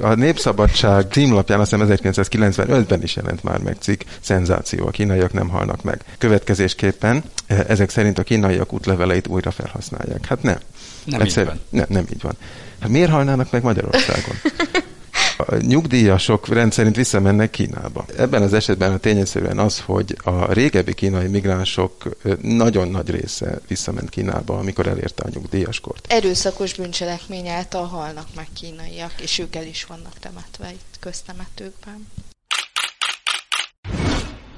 A Népszabadság címlapján azt hiszem 1995-ben is jelent már meg cikk, szenzáció, a kínaiak nem halnak meg. Következésképpen ezek szerint a kínaiak útleveleit újra felhasználják. Hát nem. Nem Egyszer, így van. Nem, nem így van. Hát miért halnának meg Magyarországon? A nyugdíjasok rendszerint visszamennek Kínába. Ebben az esetben a tényegyszerűen az, hogy a régebbi kínai migránsok nagyon nagy része visszament Kínába, amikor elérte a nyugdíjaskort. Erőszakos bűncselekmény által halnak meg kínaiak, és ők el is vannak temetve itt köztemetőkben.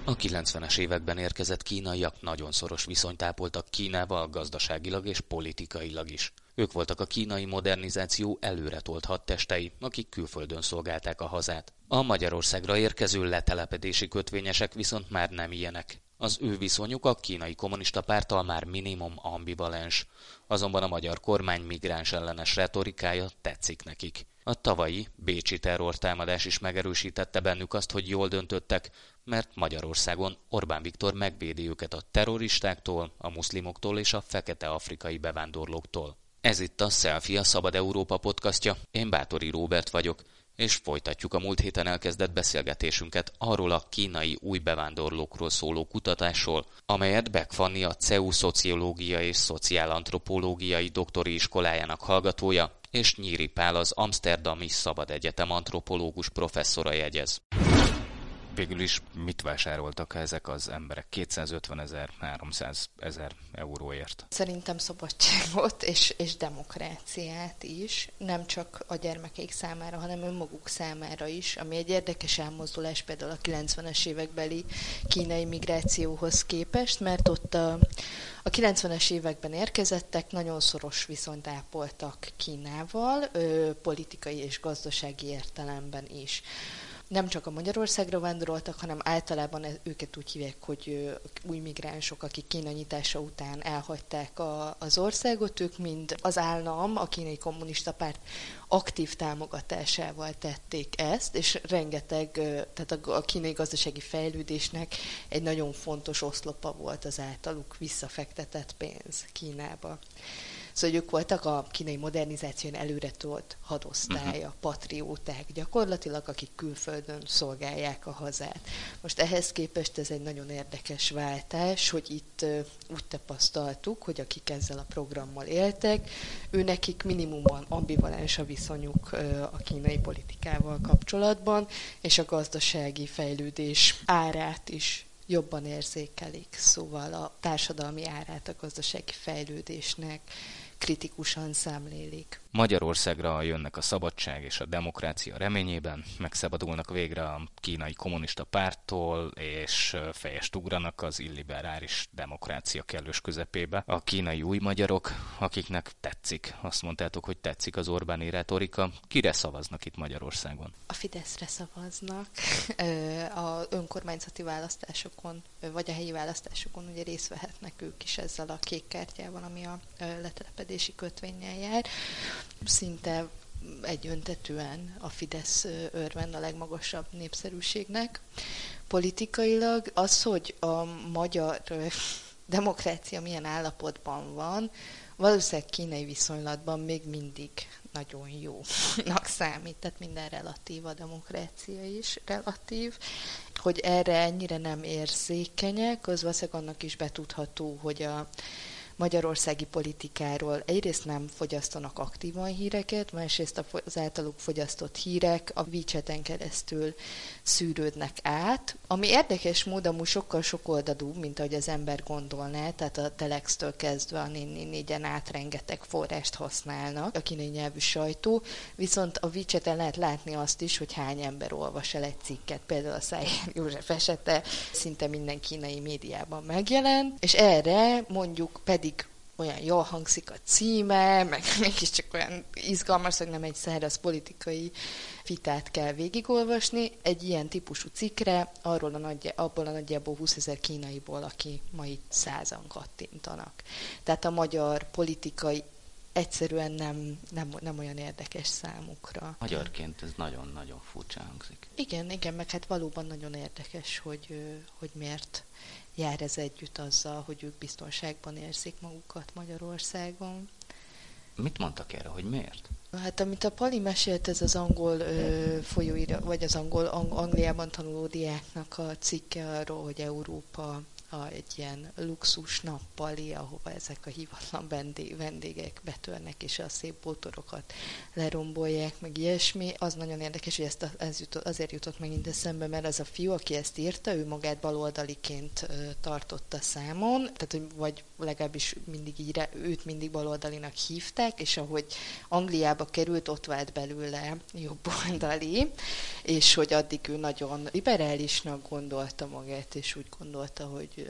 A 90-es években érkezett kínaiak nagyon szoros viszonyt ápoltak Kínával gazdaságilag és politikailag is. Ők voltak a kínai modernizáció előretolt hadtestei, akik külföldön szolgálták a hazát. A Magyarországra érkező letelepedési kötvényesek viszont már nem ilyenek. Az ő viszonyuk a kínai kommunista párttal már minimum ambivalens, azonban a magyar kormány migráns ellenes retorikája tetszik nekik. A tavalyi bécsi terrortámadás is megerősítette bennük azt, hogy jól döntöttek, mert Magyarországon Orbán Viktor megvédi őket a terroristáktól, a muszlimoktól és a fekete afrikai bevándorlóktól. Ez itt a Selfie a Szabad Európa podcastja. Én Bátori Róbert vagyok, és folytatjuk a múlt héten elkezdett beszélgetésünket arról a kínai új bevándorlókról szóló kutatásról, amelyet Beck Fanni a CEU Szociológia és Szociálantropológiai Doktori Iskolájának hallgatója, és Nyíri Pál az Amsterdami Szabad Egyetem antropológus professzora jegyez végül is mit vásároltak ezek az emberek 250 ezer, 300 ezer euróért? Szerintem szabadságot és, és demokráciát is, nem csak a gyermekeik számára, hanem önmaguk számára is, ami egy érdekes elmozdulás például a 90-es évekbeli kínai migrációhoz képest, mert ott a, a 90-es években érkezettek, nagyon szoros viszonyt ápoltak Kínával, ö, politikai és gazdasági értelemben is nem csak a Magyarországra vándoroltak, hanem általában őket úgy hívják, hogy új migránsok, akik Kína nyitása után elhagyták a, az országot, ők mind az állam, a kínai kommunista párt aktív támogatásával tették ezt, és rengeteg, tehát a, a kínai gazdasági fejlődésnek egy nagyon fontos oszlopa volt az általuk visszafektetett pénz Kínába. Szóval ők voltak a kínai modernizáción előre tolt hadosztálya, uh-huh. patrióták gyakorlatilag, akik külföldön szolgálják a hazát. Most ehhez képest ez egy nagyon érdekes váltás, hogy itt úgy tapasztaltuk, hogy akik ezzel a programmal éltek, ő nekik minimumban ambivalens a viszonyuk a kínai politikával kapcsolatban, és a gazdasági fejlődés árát is jobban érzékelik, szóval a társadalmi árát a gazdasági fejlődésnek kritikusan szemlélik. Magyarországra jönnek a szabadság és a demokrácia reményében, megszabadulnak végre a kínai kommunista párttól, és fejest ugranak az illiberális demokrácia kellős közepébe. A kínai új magyarok, akiknek tetszik, azt mondtátok, hogy tetszik az Orbáni retorika, kire szavaznak itt Magyarországon? A Fideszre szavaznak. A önkormányzati választásokon, vagy a helyi választásokon ugye részt vehetnek ők is ezzel a kék kártyával, ami a letelepedési kötvényel jár szinte egyöntetően a Fidesz örvend a legmagasabb népszerűségnek. Politikailag az, hogy a magyar demokrácia milyen állapotban van, valószínűleg kínai viszonylatban még mindig nagyon jónak számít, tehát minden relatív, a demokrácia is relatív. Hogy erre ennyire nem érzékenyek, az valószínűleg annak is betudható, hogy a magyarországi politikáról. Egyrészt nem fogyasztanak aktívan híreket, másrészt az általuk fogyasztott hírek a WeChat-en keresztül szűrődnek át, ami érdekes módon sokkal sokoldalúbb, mint ahogy az ember gondolná, tehát a Telex-től kezdve a 4 át rengeteg forrást használnak a kínai nyelvű sajtó, viszont a WeChat-en lehet látni azt is, hogy hány ember olvas el egy cikket, például a Szájer József esete szinte minden kínai médiában megjelent, és erre mondjuk pedig olyan jól hangzik a címe, meg mégiscsak olyan izgalmas, hogy nem egy száraz politikai vitát kell végigolvasni. Egy ilyen típusú cikkre arról a nagy, abból a nagyjából 20 ezer kínaiból, aki ma itt százan kattintanak. Tehát a magyar politikai egyszerűen nem, nem, nem olyan érdekes számukra. Magyarként ez nagyon-nagyon furcsa hangzik. Igen, igen, meg hát valóban nagyon érdekes, hogy, hogy miért jár ez együtt azzal, hogy ők biztonságban érzik magukat Magyarországon. Mit mondtak erre, hogy miért? Hát amit a Pali mesélt, ez az angol ö, folyóira, vagy az angol Ang- Angliában tanuló diáknak a cikke arról, hogy Európa a, egy ilyen luxus nappali, ahova ezek a hivatlan vendég, vendégek betörnek, és a szép bótorokat lerombolják, meg ilyesmi. Az nagyon érdekes, hogy ezt a, ez jutott, azért jutott megint eszembe, mert ez a fiú, aki ezt írta, ő magát baloldaliként tartotta számon, tehát hogy vagy legalábbis mindig így, őt mindig baloldalinak hívták, és ahogy Angliába került, ott vált belőle jobboldali, és hogy addig ő nagyon liberálisnak gondolta magát, és úgy gondolta, hogy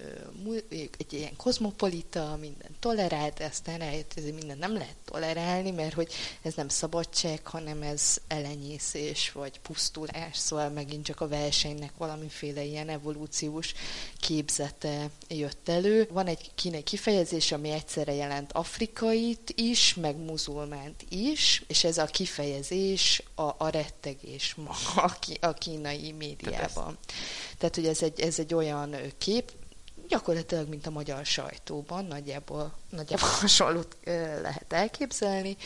egy ilyen kozmopolita, minden tolerált, aztán rájött, hogy minden nem lehet tolerálni, mert hogy ez nem szabadság, hanem ez elenyészés, vagy pusztulás, szóval megint csak a versenynek valamiféle ilyen evolúciós képzete jött elő. Van egy kínai kifejezés, ami egyszerre jelent afrikait is, meg muzulmánt is, és ez a kifejezés a, a rettegés ma a, a kínai médiában. Tehát, hogy ez egy, ez egy olyan kép, gyakorlatilag, mint a magyar sajtóban, nagyjából, nagyjából hasonlót lehet elképzelni,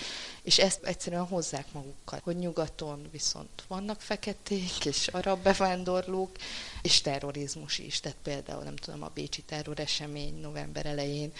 és ezt egyszerűen hozzák magukkal, hogy nyugaton viszont vannak feketék és arab bevándorlók, és terrorizmus is, tehát például nem tudom, a Bécsi terroresemény november elején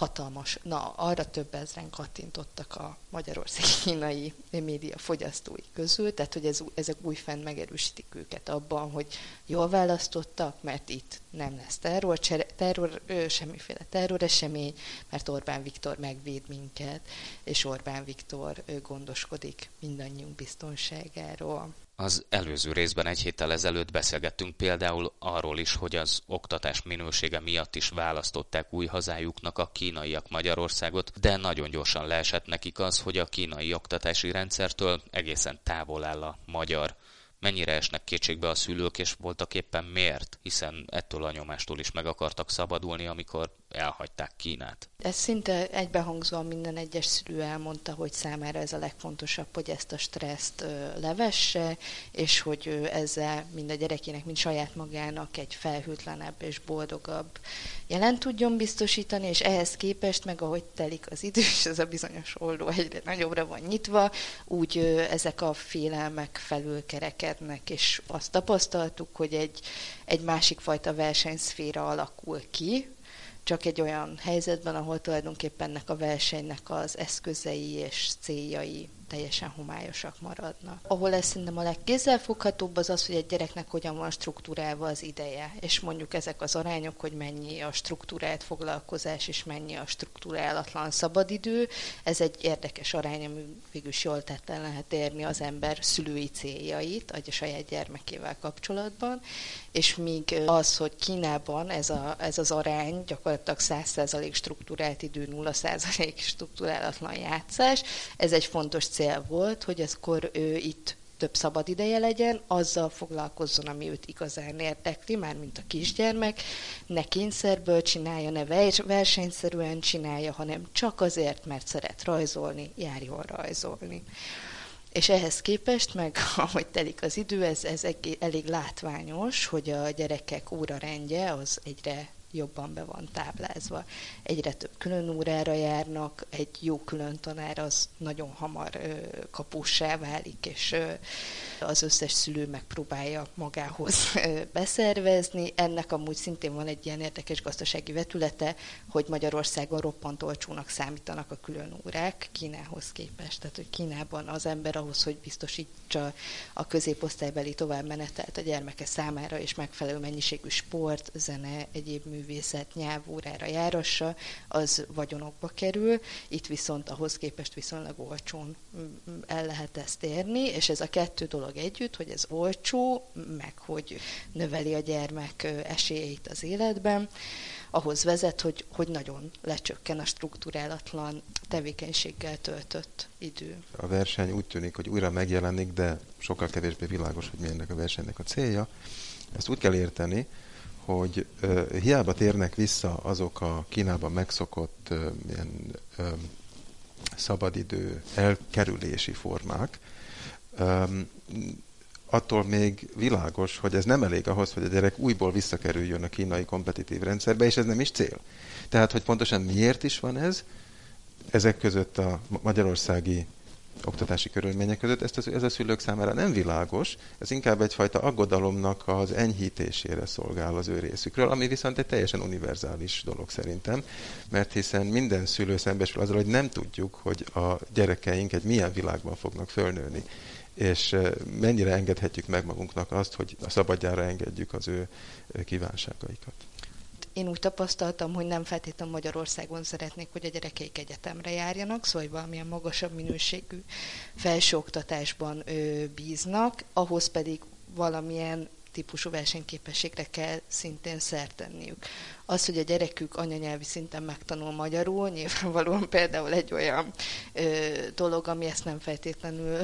hatalmas, na arra több ezren kattintottak a magyarországi kínai média fogyasztói közül, tehát hogy ez, ezek újfent megerősítik őket abban, hogy jól választottak, mert itt nem lesz terror, terror semmiféle terroresemény, mert Orbán Viktor megvéd minket, és Orbán Viktor gondoskodik mindannyiunk biztonságáról. Az előző részben egy héttel ezelőtt beszélgettünk például arról is, hogy az oktatás minősége miatt is választották új hazájuknak a kínaiak Magyarországot, de nagyon gyorsan leesett nekik az, hogy a kínai oktatási rendszertől egészen távol áll a magyar. Mennyire esnek kétségbe a szülők, és voltak éppen miért, hiszen ettől a nyomástól is meg akartak szabadulni, amikor elhagyták Kínát. Ez szinte egybehangzóan minden egyes szülő elmondta, hogy számára ez a legfontosabb, hogy ezt a stresszt levesse, és hogy ezzel mind a gyerekének, mind saját magának egy felhőtlenebb és boldogabb jelen tudjon biztosítani, és ehhez képest meg ahogy telik az idő, és ez a bizonyos oldó egyre nagyobbra van nyitva, úgy ezek a félelmek felül kerekednek, és azt tapasztaltuk, hogy egy, egy másik fajta versenyszféra alakul ki, csak egy olyan helyzetben, ahol tulajdonképpen ennek a versenynek az eszközei és céljai teljesen homályosak maradnak. Ahol ez szerintem a legkézzelfoghatóbb az az, hogy egy gyereknek hogyan van struktúrálva az ideje, és mondjuk ezek az arányok, hogy mennyi a struktúrált foglalkozás, és mennyi a struktúrálatlan szabadidő, ez egy érdekes arány, ami végülis jól tetten lehet érni az ember szülői céljait, a saját gyermekével kapcsolatban, és míg az, hogy Kínában ez, a, ez az arány gyakorlatilag 100% struktúrált idő, 0% struktúrálatlan játszás, ez egy fontos cél volt, hogy akkor ő itt több szabad ideje legyen, azzal foglalkozzon, ami őt igazán érdekli, már mint a kisgyermek, ne kényszerből csinálja, ne versenyszerűen csinálja, hanem csak azért, mert szeret rajzolni, járjon rajzolni. És ehhez képest, meg ahogy telik az idő, ez, ez elég látványos, hogy a gyerekek órarendje az egyre jobban be van táblázva. Egyre több külön órára járnak, egy jó külön tanár az nagyon hamar kapussá válik, és az összes szülő megpróbálja magához beszervezni. Ennek amúgy szintén van egy ilyen érdekes gazdasági vetülete, hogy Magyarországon roppant olcsónak számítanak a külön órák Kínához képest. Tehát, hogy Kínában az ember ahhoz, hogy biztosítsa a középosztálybeli továbbmenetelt a gyermeke számára, és megfelelő mennyiségű sport, zene, egyéb mű művészet nyelvórára járassa, az vagyonokba kerül, itt viszont ahhoz képest viszonylag olcsón el lehet ezt érni, és ez a kettő dolog együtt, hogy ez olcsó, meg hogy növeli a gyermek esélyeit az életben, ahhoz vezet, hogy, hogy nagyon lecsökken a struktúrálatlan tevékenységgel töltött idő. A verseny úgy tűnik, hogy újra megjelenik, de sokkal kevésbé világos, hogy mi ennek a versenynek a célja. Ezt úgy kell érteni, hogy uh, hiába térnek vissza azok a Kínában megszokott uh, ilyen uh, szabadidő elkerülési formák, um, attól még világos, hogy ez nem elég ahhoz, hogy a gyerek újból visszakerüljön a kínai kompetitív rendszerbe, és ez nem is cél. Tehát, hogy pontosan miért is van ez, ezek között a magyarországi oktatási körülmények között, ezt ez a szülők számára nem világos, ez inkább egyfajta aggodalomnak az enyhítésére szolgál az ő részükről, ami viszont egy teljesen univerzális dolog szerintem, mert hiszen minden szülő szembesül azzal, hogy nem tudjuk, hogy a gyerekeink egy milyen világban fognak fölnőni és mennyire engedhetjük meg magunknak azt, hogy a szabadjára engedjük az ő kívánságaikat én úgy tapasztaltam, hogy nem feltétlenül Magyarországon szeretnék, hogy a gyerekeik egyetemre járjanak, szóval valamilyen magasabb minőségű felsőoktatásban ö, bíznak, ahhoz pedig valamilyen típusú versenyképességre kell szintén szert tenniük. Az, hogy a gyerekük anyanyelvi szinten megtanul magyarul, nyilvánvalóan például egy olyan ö, dolog, ami ezt nem feltétlenül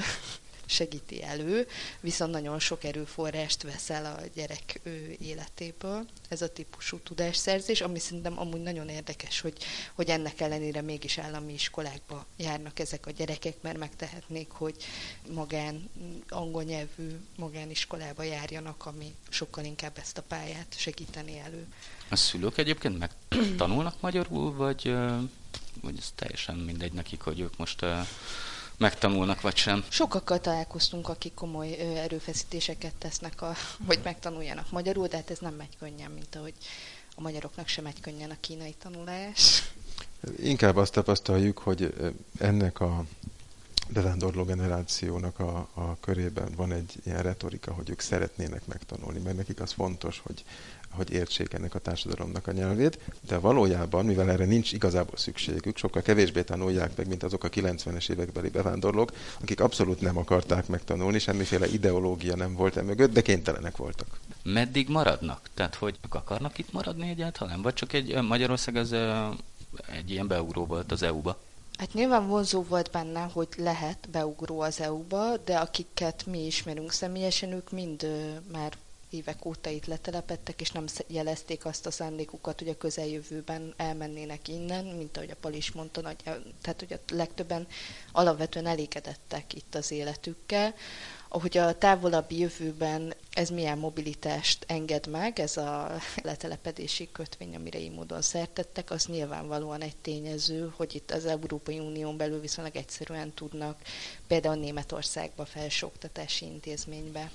segíti elő, viszont nagyon sok erőforrást vesz el a gyerek ő életéből ez a típusú tudásszerzés, ami szerintem amúgy nagyon érdekes, hogy, hogy ennek ellenére mégis állami iskolákba járnak ezek a gyerekek, mert megtehetnék, hogy magán, angol nyelvű magániskolába járjanak, ami sokkal inkább ezt a pályát segíteni elő. A szülők egyébként megtanulnak magyarul, vagy, vagy ez teljesen mindegy nekik, hogy ők most megtanulnak, vagy sem. Sokakkal találkoztunk, akik komoly erőfeszítéseket tesznek, a, hogy megtanuljanak magyarul, de hát ez nem megy könnyen, mint ahogy a magyaroknak sem megy könnyen a kínai tanulás. Inkább azt tapasztaljuk, hogy ennek a bevándorló generációnak a, a körében van egy ilyen retorika, hogy ők szeretnének megtanulni, mert nekik az fontos, hogy hogy értsék ennek a társadalomnak a nyelvét, de valójában, mivel erre nincs igazából szükségük, sokkal kevésbé tanulják meg, mint azok a 90-es évekbeli bevándorlók, akik abszolút nem akarták megtanulni, semmiféle ideológia nem volt emögött, de kénytelenek voltak. Meddig maradnak? Tehát, hogy akarnak itt maradni egyáltalán? Vagy csak egy Magyarország az egy ilyen beugró volt az EU-ba? Hát nyilván vonzó volt benne, hogy lehet beugró az EU-ba, de akiket mi ismerünk személyesen, ők mind már évek óta itt letelepettek, és nem jelezték azt a szándékukat, hogy a közeljövőben elmennének innen, mint ahogy a Pal is mondta, nagy, tehát hogy a legtöbben alapvetően elégedettek itt az életükkel. Ahogy a távolabbi jövőben ez milyen mobilitást enged meg, ez a letelepedési kötvény, amire így módon szertettek, az nyilvánvalóan egy tényező, hogy itt az Európai Unión belül viszonylag egyszerűen tudnak például Németországba felsőoktatási intézménybe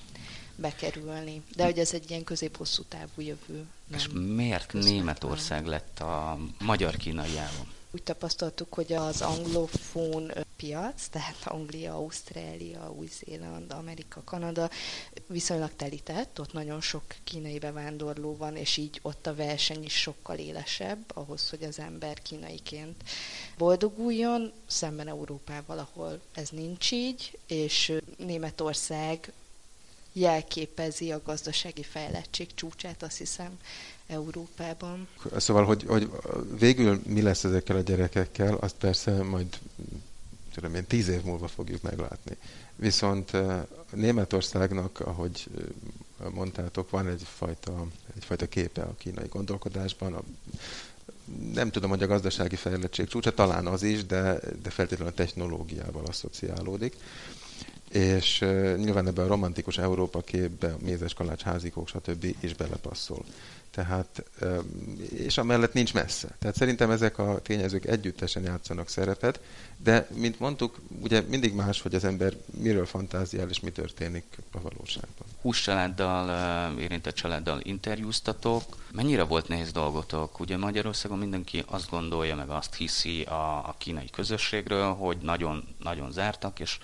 bekerülni. De hogy ez egy ilyen közép-hosszú távú jövő. És miért Németország lett a magyar-kínai állam? Úgy tapasztaltuk, hogy az anglofón piac, tehát Anglia, Ausztrália, Új-Zéland, Amerika, Kanada viszonylag telített, ott nagyon sok kínai bevándorló van, és így ott a verseny is sokkal élesebb ahhoz, hogy az ember kínaiként boldoguljon, szemben Európával, ahol ez nincs így, és Németország jelképezi a gazdasági fejlettség csúcsát, azt hiszem, Európában. Szóval, hogy, hogy végül mi lesz ezekkel a gyerekekkel, azt persze majd tudom én, tíz év múlva fogjuk meglátni. Viszont eh, Németországnak, ahogy eh, mondtátok, van egyfajta, egyfajta képe a kínai gondolkodásban, a, nem tudom, hogy a gazdasági fejlettség csúcsa, talán az is, de, de feltétlenül a technológiával asszociálódik és uh, nyilván ebben a romantikus Európa képbe mézes kalács, házikók, stb. is belepasszol. Tehát, és amellett nincs messze. Tehát szerintem ezek a tényezők együttesen játszanak szerepet, de, mint mondtuk, ugye mindig más, hogy az ember miről fantáziál, és mi történik a valóságban. Hús családdal, érintett családdal interjúztatok. Mennyire volt nehéz dolgotok? Ugye Magyarországon mindenki azt gondolja, meg azt hiszi a, a kínai közösségről, hogy nagyon, nagyon zártak, és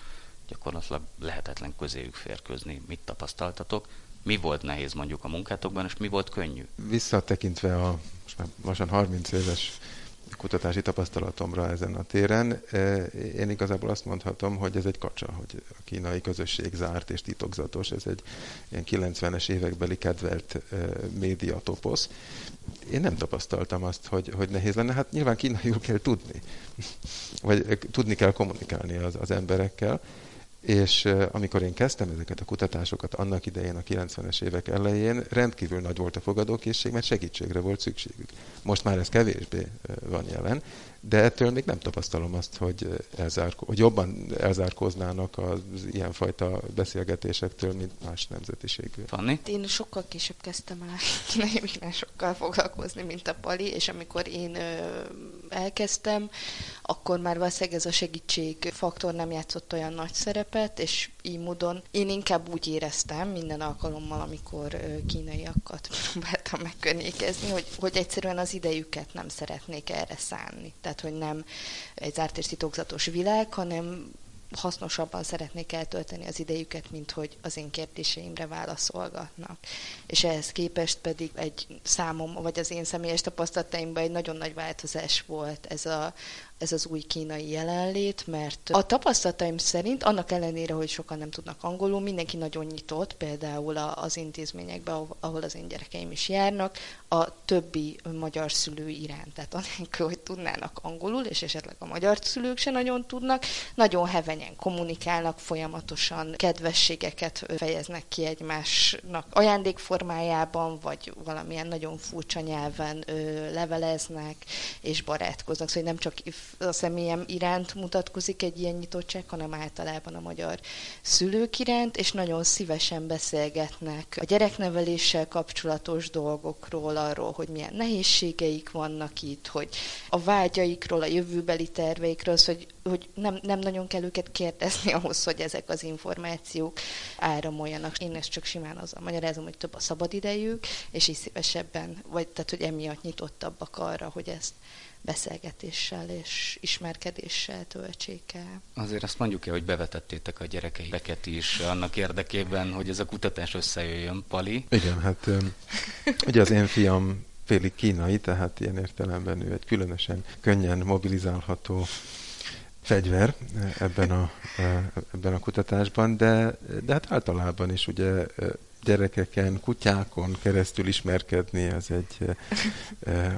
gyakorlatilag lehetetlen közéjük férkőzni. Mit tapasztaltatok? Mi volt nehéz mondjuk a munkátokban, és mi volt könnyű? Visszatekintve a most már lassan 30 éves kutatási tapasztalatomra ezen a téren, eh, én igazából azt mondhatom, hogy ez egy kacsa, hogy a kínai közösség zárt és titokzatos, ez egy ilyen 90-es évekbeli kedvelt eh, média toposz. Én nem tapasztaltam azt, hogy, hogy nehéz lenne. Hát nyilván kínaiul kell tudni, vagy eh, tudni kell kommunikálni az, az emberekkel, és amikor én kezdtem ezeket a kutatásokat annak idején, a 90-es évek elején, rendkívül nagy volt a fogadókészség, mert segítségre volt szükségük. Most már ez kevésbé van jelen, de ettől még nem tapasztalom azt, hogy, elzárko- hogy jobban elzárkóznának az ilyenfajta beszélgetésektől, mint más nemzetiségű. Fanni? Én sokkal később kezdtem el kínai sokkal foglalkozni, mint a Pali, és amikor én ö, elkezdtem, akkor már valószínűleg ez a segítség faktor nem játszott olyan nagy szerepet, és így módon én inkább úgy éreztem minden alkalommal, amikor kínaiakat próbáltam megkörnyékezni, hogy, hogy egyszerűen az idejüket nem szeretnék erre szánni. Tehát, hogy nem egy zárt és titokzatos világ, hanem hasznosabban szeretnék eltölteni az idejüket, mint hogy az én kérdéseimre válaszolgatnak. És ehhez képest pedig egy számom, vagy az én személyes tapasztalataimban egy nagyon nagy változás volt ez a, ez az új kínai jelenlét, mert a tapasztalataim szerint, annak ellenére, hogy sokan nem tudnak angolul, mindenki nagyon nyitott, például az intézményekben, ahol az én gyerekeim is járnak, a többi magyar szülő iránt. Tehát anélkül, hogy tudnának angolul, és esetleg a magyar szülők se nagyon tudnak, nagyon hevenyen kommunikálnak, folyamatosan kedvességeket fejeznek ki egymásnak ajándékformájában, vagy valamilyen nagyon furcsa nyelven leveleznek és barátkoznak. Szóval nem csak a személyem iránt mutatkozik egy ilyen nyitottság, hanem általában a magyar szülők iránt, és nagyon szívesen beszélgetnek a gyerekneveléssel kapcsolatos dolgokról, arról, hogy milyen nehézségeik vannak itt, hogy a vágyaikról, a jövőbeli terveikről, az, hogy, hogy nem, nem nagyon kell őket kérdezni ahhoz, hogy ezek az információk áramoljanak. Én ezt csak simán azzal magyarázom, hogy több a szabadidejük, és is szívesebben, vagy tehát, hogy emiatt nyitottabbak arra, hogy ezt beszélgetéssel és ismerkedéssel töltsék el. Azért azt mondjuk el, hogy bevetettétek a gyerekeiteket is annak érdekében, hogy ez a kutatás összejöjjön, Pali. Igen, hát ugye az én fiam félig kínai, tehát ilyen értelemben ő egy különösen könnyen mobilizálható fegyver ebben a, ebben a kutatásban, de, de hát általában is ugye gyerekeken, kutyákon keresztül ismerkedni, az egy,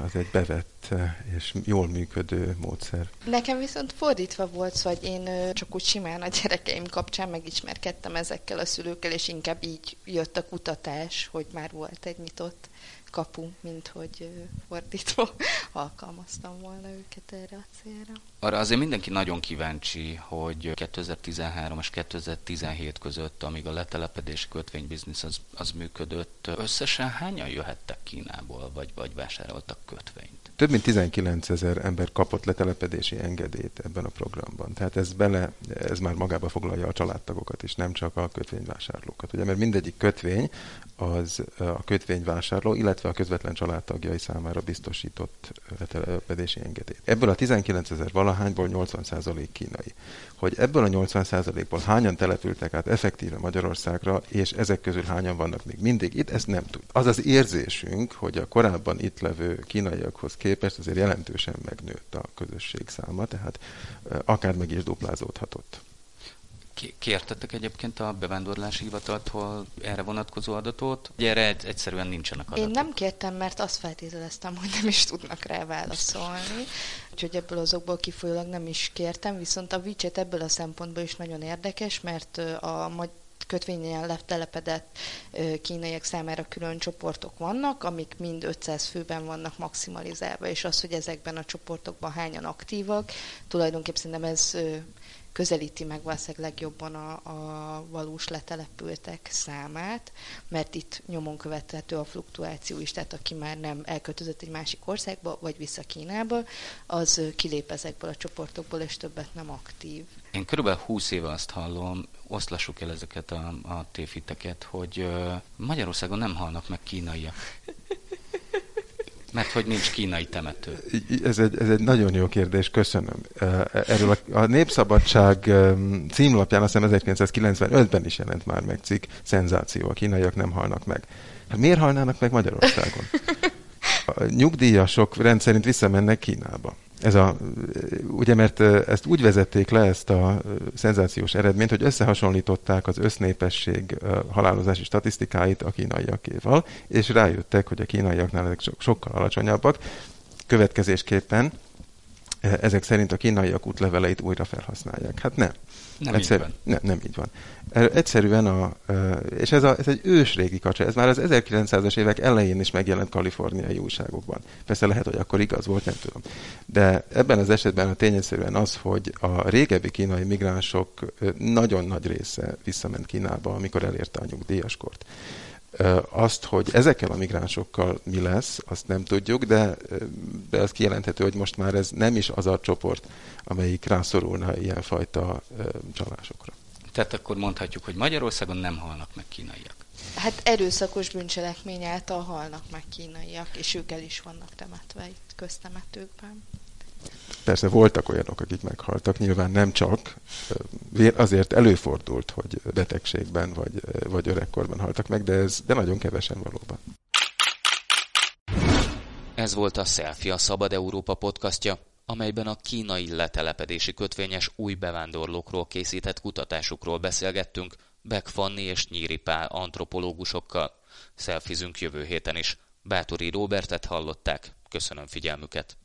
az egy bevett és jól működő módszer. Nekem viszont fordítva volt, hogy én csak úgy simán a gyerekeim kapcsán megismerkedtem ezekkel a szülőkkel, és inkább így jött a kutatás, hogy már volt egy nyitott kapu, mint hogy fordítva alkalmaztam volna őket erre a célra. Arra azért mindenki nagyon kíváncsi, hogy 2013 és 2017 között, amíg a letelepedési kötvénybiznisz az, az működött, összesen hányan jöhettek Kínából, vagy, vagy vásároltak kötvényt? Több mint 19 ezer ember kapott letelepedési engedélyt ebben a programban. Tehát ez bele, ez már magába foglalja a családtagokat is, nem csak a kötvényvásárlókat. Ugye, mert mindegyik kötvény az a kötvényvásárló, illetve a közvetlen családtagjai számára biztosított letelepedési engedélyt. Ebből a 19 ezer valahányból 80% kínai. Hogy ebből a 80%-ból hányan települtek át effektíve Magyarországra, és ezek közül hányan vannak még mindig itt, ezt nem tud. Az az érzésünk, hogy a korábban itt levő kínaiakhoz képest azért jelentősen megnőtt a közösség száma, tehát akár meg is duplázódhatott. Kértetek egyébként a bevándorlási hivataltól erre vonatkozó adatot? Ugye erre egyszerűen nincsenek adatok. Én nem kértem, mert azt feltételeztem, hogy nem is tudnak rá válaszolni. Úgyhogy ebből azokból kifolyólag nem is kértem, viszont a WeChat ebből a szempontból is nagyon érdekes, mert a kötvényen letelepedett kínaiak számára külön csoportok vannak, amik mind 500 főben vannak maximalizálva, és az, hogy ezekben a csoportokban hányan aktívak, tulajdonképpen szerintem ez közelíti meg valószínűleg legjobban a, a valós letelepültek számát, mert itt nyomon követhető a fluktuáció is, tehát aki már nem elköltözött egy másik országba, vagy vissza Kínába, az kilép ezekből a csoportokból, és többet nem aktív. Én körülbelül 20 éve azt hallom, oszlassuk el ezeket a, a tévhiteket, hogy Magyarországon nem halnak meg kínaiak. Mert hogy nincs kínai temető. Ez egy, ez egy nagyon jó kérdés, köszönöm. Erről a, a Népszabadság címlapján azt hiszem 1995-ben is jelent már meg cikk, szenzáció, a kínaiak nem halnak meg. Hát miért halnának meg Magyarországon? A nyugdíjasok rendszerint visszamennek Kínába. Ez a, ugye, mert ezt úgy vezették le, ezt a szenzációs eredményt, hogy összehasonlították az össznépesség halálozási statisztikáit a kínaiakéval, és rájöttek, hogy a kínaiaknál ezek sokkal alacsonyabbak. Következésképpen ezek szerint a kínaiak útleveleit újra felhasználják. Hát nem. Nem Egyszer, így van. Ne, nem így van. Egyszerűen a, és ez, a, ez egy ősrégi kacsa, ez már az 1900-as évek elején is megjelent kaliforniai újságokban. Persze lehet, hogy akkor igaz volt, nem tudom. De ebben az esetben a tényszerűen az, hogy a régebbi kínai migránsok nagyon nagy része visszament Kínába, amikor elérte a nyugdíjaskort. Azt, hogy ezekkel a migránsokkal mi lesz, azt nem tudjuk, de, de az kijelenthető, hogy most már ez nem is az a csoport, amelyik rászorulna ilyenfajta csalásokra. Tehát akkor mondhatjuk, hogy Magyarországon nem halnak meg kínaiak. Hát erőszakos bűncselekmény által halnak meg kínaiak, és ők el is vannak temetve itt köztemetőkben. Persze voltak olyanok, akik meghaltak, nyilván nem csak. Azért előfordult, hogy betegségben vagy, vagy öregkorban haltak meg, de ez de nagyon kevesen valóban. Ez volt a Selfie a Szabad Európa podcastja, amelyben a kínai letelepedési kötvényes új bevándorlókról készített kutatásukról beszélgettünk Beck Fanni és Nyíri Pál antropológusokkal. Szelfizünk jövő héten is. Bátori Robertet hallották. Köszönöm figyelmüket.